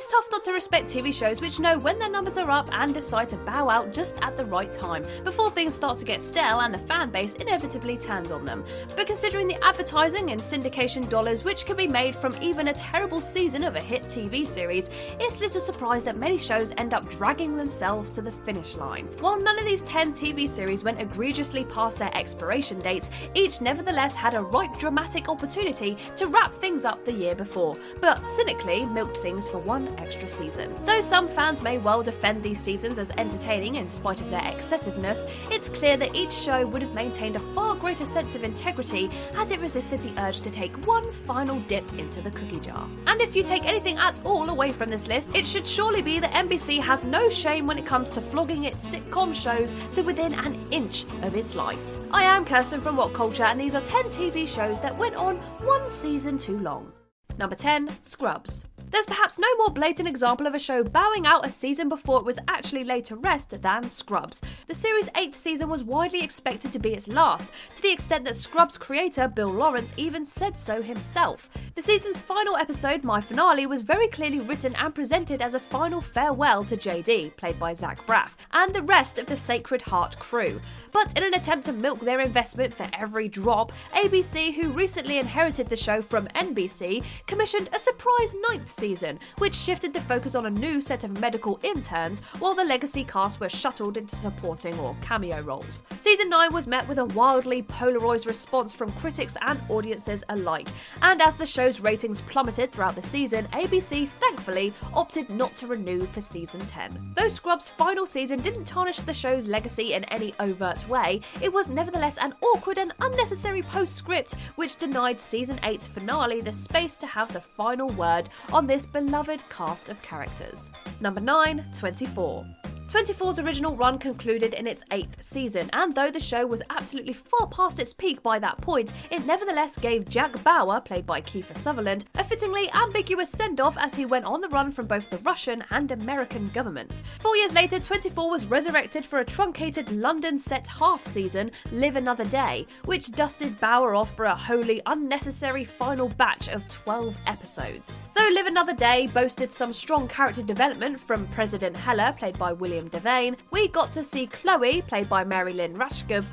It's tough not to respect TV shows which know when their numbers are up and decide to bow out just at the right time, before things start to get stale and the fan base inevitably turns on them. But considering the advertising and syndication dollars which can be made from even a terrible season of a hit TV series, it's little surprise that many shows end up dragging themselves to the finish line. While none of these 10 TV series went egregiously past their expiration dates, each nevertheless had a ripe dramatic opportunity to wrap things up the year before, but cynically milked things for one extra season. Though some fans may well defend these seasons as entertaining in spite of their excessiveness, it's clear that each show would have maintained a far greater sense of integrity had it resisted the urge to take one final dip into the cookie jar. And if you take anything at all away from this list, it should surely be that NBC has no shame when it comes to flogging its sitcom shows to within an inch of its life. I am Kirsten from WhatCulture, and these are 10 TV shows that went on one season too long. Number 10, Scrubs. There's perhaps no more blatant example of a show bowing out a season before it was actually laid to rest than Scrubs. The series' eighth season was widely expected to be its last, to the extent that Scrubs creator Bill Lawrence even said so himself. The season's final episode, My Finale, was very clearly written and presented as a final farewell to JD, played by Zach Braff, and the rest of the Sacred Heart crew. But in an attempt to milk their investment for every drop, ABC, who recently inherited the show from NBC, commissioned a surprise ninth season, which shifted the focus on a new set of medical interns, while the legacy cast were shuttled into supporting or cameo roles. Season 9 was met with a wildly polarised response from critics and audiences alike, and as the show's ratings plummeted throughout the season, ABC thankfully opted not to renew for season 10. Though Scrubs' final season didn't tarnish the show's legacy in any overt way, it was nevertheless an awkward and unnecessary postscript which denied season 8's finale the space to have the final word on this beloved cast of characters. Number 9, 24. 24's original run concluded in its eighth season, and though the show was absolutely far past its peak by that point, it nevertheless gave Jack Bauer, played by Kiefer Sutherland, a fittingly ambiguous send off as he went on the run from both the Russian and American governments. Four years later, 24 was resurrected for a truncated London set half season, Live Another Day, which dusted Bauer off for a wholly unnecessary final batch of 12 episodes. Though Live Another Day boasted some strong character development from President Heller, played by William Devane, we got to see Chloe, played by Mary Lynn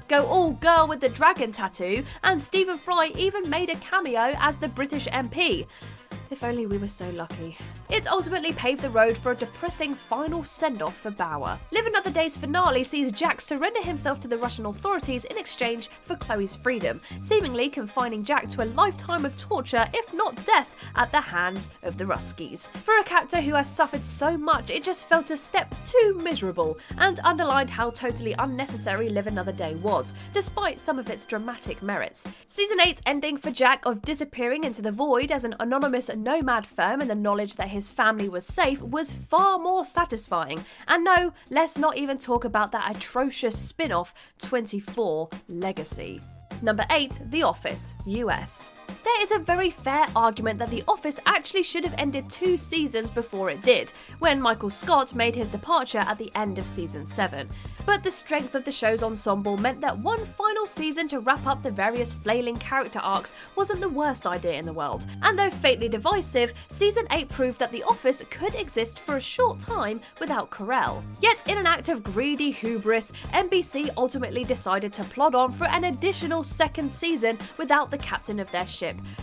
go all girl with the dragon tattoo, and Stephen Fry even made a cameo as the British MP. If only we were so lucky. It's ultimately paved the road for a depressing final send off for Bauer. Live Another Day's finale sees Jack surrender himself to the Russian authorities in exchange for Chloe's freedom, seemingly confining Jack to a lifetime of torture, if not death, at the hands of the Ruskies. For a character who has suffered so much, it just felt a step too miserable and underlined how totally unnecessary Live Another Day was, despite some of its dramatic merits. Season 8's ending for Jack of disappearing into the void as an anonymous nomad firm and the knowledge that his family was safe was far more satisfying. And no, let's not even talk about that atrocious spin off 24 Legacy. Number 8, The Office, US. There is a very fair argument that The Office actually should have ended two seasons before it did, when Michael Scott made his departure at the end of season 7. But the strength of the show's ensemble meant that one final season to wrap up the various flailing character arcs wasn't the worst idea in the world. And though fatally divisive, season 8 proved that The Office could exist for a short time without Carell. Yet, in an act of greedy hubris, NBC ultimately decided to plod on for an additional second season without the captain of their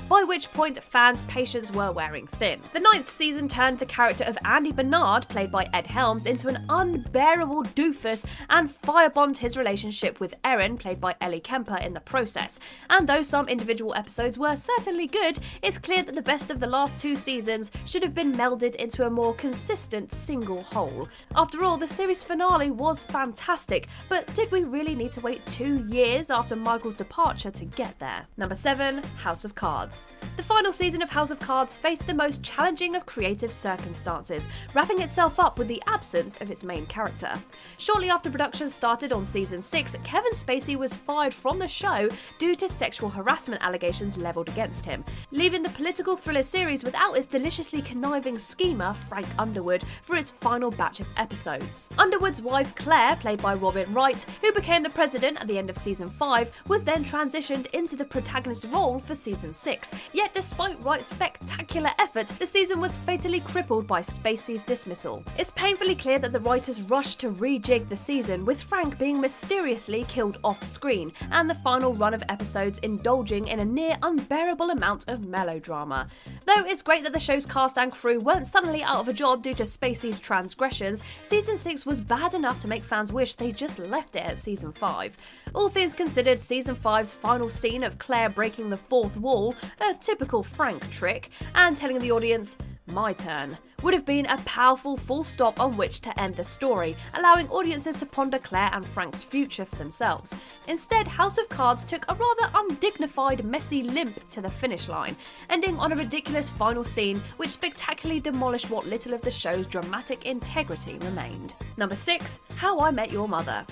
by which point fans' patience were wearing thin. The ninth season turned the character of Andy Bernard, played by Ed Helms, into an unbearable doofus and firebombed his relationship with Erin, played by Ellie Kemper, in the process. And though some individual episodes were certainly good, it's clear that the best of the last two seasons should have been melded into a more consistent single whole. After all, the series finale was fantastic, but did we really need to wait two years after Michael's departure to get there? Number 7 House of Cards. The final season of House of Cards faced the most challenging of creative circumstances, wrapping itself up with the absence of its main character. Shortly after production started on season 6, Kevin Spacey was fired from the show due to sexual harassment allegations levelled against him, leaving the political thriller series without its deliciously conniving schemer, Frank Underwood, for its final batch of episodes. Underwood's wife, Claire, played by Robin Wright, who became the president at the end of season 5, was then transitioned into the protagonist role for season 6. Yet, despite Wright's spectacular effort, the season was fatally crippled by Spacey's dismissal. It's painfully clear that the writers rushed to rejig the season, with Frank being mysteriously killed off screen, and the final run of episodes indulging in a near unbearable amount of melodrama. Though it's great that the show's cast and crew weren't suddenly out of a job due to Spacey's transgressions, season 6 was bad enough to make fans wish they just left it at season 5. All things considered, season 5's final scene of Claire breaking the fourth wall, a typical Frank trick, and telling the audience, my turn, would have been a powerful full stop on which to end the story, allowing audiences to ponder Claire and Frank's future for themselves. Instead, House of Cards took a rather undignified, messy limp to the finish line, ending on a ridiculous final scene which spectacularly demolished what little of the show's dramatic integrity remained. Number 6 How I Met Your Mother.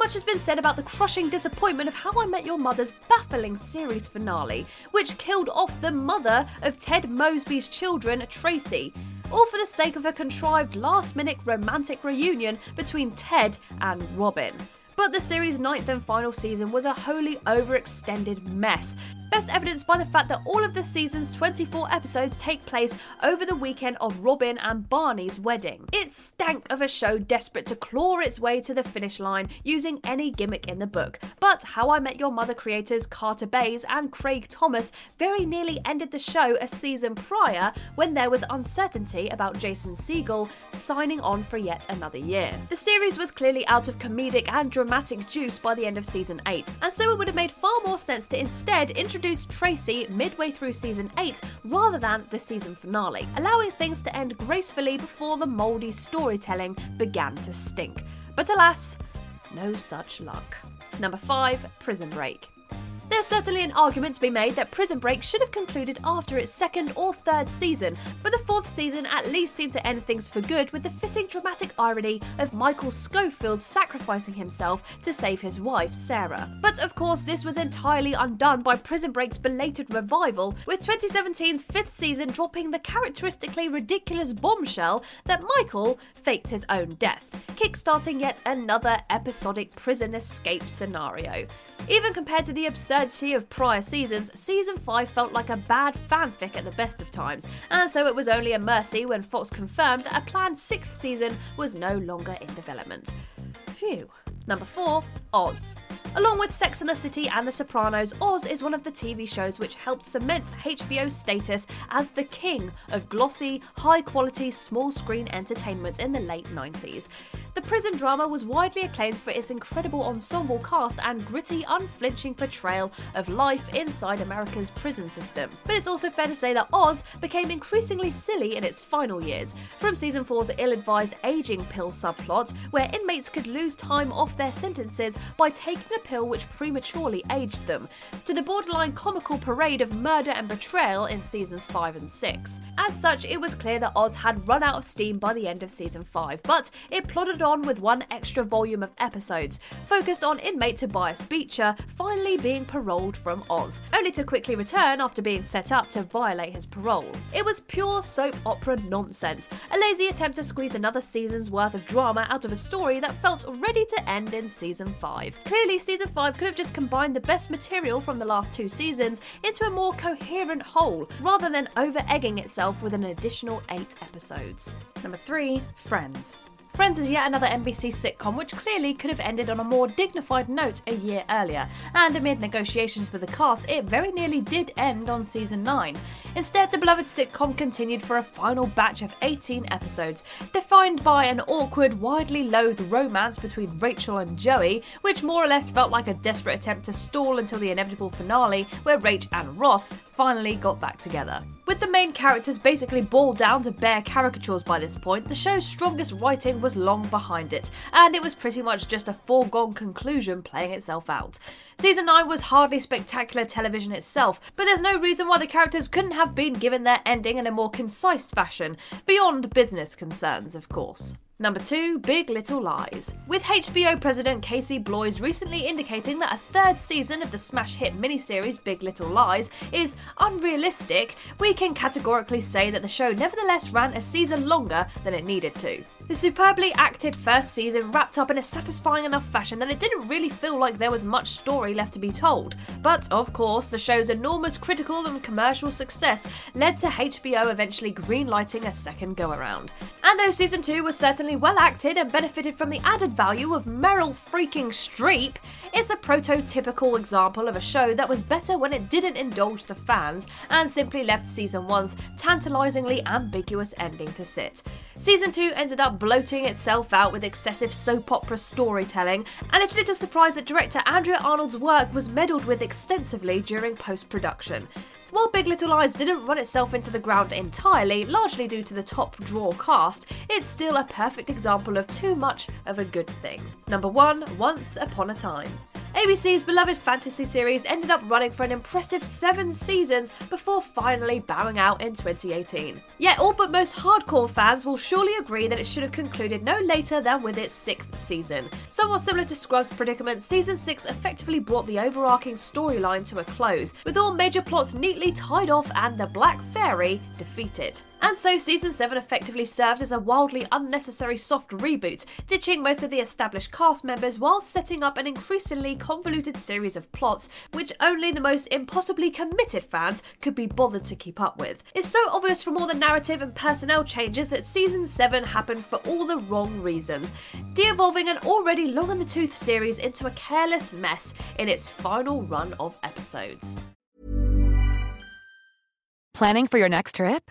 Much has been said about the crushing disappointment of How I Met Your Mother's baffling series finale, which killed off the mother of Ted Mosby's children, Tracy, all for the sake of a contrived last minute romantic reunion between Ted and Robin. But the series' ninth and final season was a wholly overextended mess, best evidenced by the fact that all of the season's 24 episodes take place over the weekend of Robin and Barney's wedding. It stank of a show desperate to claw its way to the finish line using any gimmick in the book. But How I Met Your Mother creators Carter Bays and Craig Thomas very nearly ended the show a season prior when there was uncertainty about Jason Segel signing on for yet another year. The series was clearly out of comedic and dramatic juice by the end of season 8, and so it would have made far more sense to instead introduce Tracy midway through season 8 rather than the season finale, allowing things to end gracefully before the mouldy storytelling began to stink. But alas, no such luck. Number 5 Prison Break. There's certainly an argument to be made that Prison Break should have concluded after its second or third season, but the fourth season at least seemed to end things for good with the fitting dramatic irony of Michael Scofield sacrificing himself to save his wife, Sarah. But of course, this was entirely undone by Prison Break's belated revival, with 2017's fifth season dropping the characteristically ridiculous bombshell that Michael faked his own death, kickstarting yet another episodic prison escape scenario. Even compared to the absurdity of prior seasons, season 5 felt like a bad fanfic at the best of times, and so it was only a mercy when Fox confirmed that a planned sixth season was no longer in development. Phew. Number 4, Oz. Along with Sex and the City and The Sopranos, Oz is one of the TV shows which helped cement HBO's status as the king of glossy, high quality, small screen entertainment in the late 90s. The prison drama was widely acclaimed for its incredible ensemble cast and gritty, unflinching portrayal of life inside America's prison system. But it's also fair to say that Oz became increasingly silly in its final years, from season 4's ill advised aging pill subplot, where inmates could lose time off their sentences by taking a pill which prematurely aged them, to the borderline comical parade of murder and betrayal in seasons 5 and 6. As such, it was clear that Oz had run out of steam by the end of season 5, but it plodded on with one extra volume of episodes, focused on inmate Tobias Beecher finally being paroled from Oz, only to quickly return after being set up to violate his parole. It was pure soap opera nonsense, a lazy attempt to squeeze another season's worth of drama out of a story that felt ready to end in season 5. Clearly, season 5 could have just combined the best material from the last two seasons into a more coherent whole, rather than over egging itself with an additional 8 episodes. Number 3 Friends. Friends is yet another NBC sitcom which clearly could have ended on a more dignified note a year earlier, and amid negotiations with the cast, it very nearly did end on season 9. Instead, the beloved sitcom continued for a final batch of 18 episodes, defined by an awkward, widely loathed romance between Rachel and Joey, which more or less felt like a desperate attempt to stall until the inevitable finale, where Rach and Ross finally got back together. With the main characters basically boiled down to bare caricatures by this point, the show's strongest writing was long behind it, and it was pretty much just a foregone conclusion playing itself out. Season 9 was hardly spectacular television itself, but there's no reason why the characters couldn't have been given their ending in a more concise fashion, beyond business concerns, of course. Number 2, Big Little Lies. With HBO president Casey Bloys recently indicating that a third season of the smash hit miniseries Big Little Lies is unrealistic, we can categorically say that the show nevertheless ran a season longer than it needed to. The superbly acted first season wrapped up in a satisfying enough fashion that it didn't really feel like there was much story left to be told. But, of course, the show's enormous critical and commercial success led to HBO eventually greenlighting a second go around. And though season 2 was certainly well acted and benefited from the added value of Meryl freaking Streep, it's a prototypical example of a show that was better when it didn't indulge the fans and simply left season 1's tantalisingly ambiguous ending to sit. Season 2 ended up bloating itself out with excessive soap opera storytelling, and it's little surprise that director Andrea Arnold's work was meddled with extensively during post production. While Big Little Lies didn't run itself into the ground entirely, largely due to the top draw cast, it's still a perfect example of too much of a good thing. Number 1 Once Upon a Time. ABC's beloved fantasy series ended up running for an impressive seven seasons before finally bowing out in 2018. Yet all but most hardcore fans will surely agree that it should have concluded no later than with its sixth season. Somewhat similar to Scrub's predicament, season 6 effectively brought the overarching storyline to a close, with all major plots neatly tied off and the Black Fairy defeated. And so season 7 effectively served as a wildly unnecessary soft reboot, ditching most of the established cast members while setting up an increasingly convoluted series of plots which only the most impossibly committed fans could be bothered to keep up with. It's so obvious from all the narrative and personnel changes that season 7 happened for all the wrong reasons, de evolving an already long in the tooth series into a careless mess in its final run of episodes. Planning for your next trip?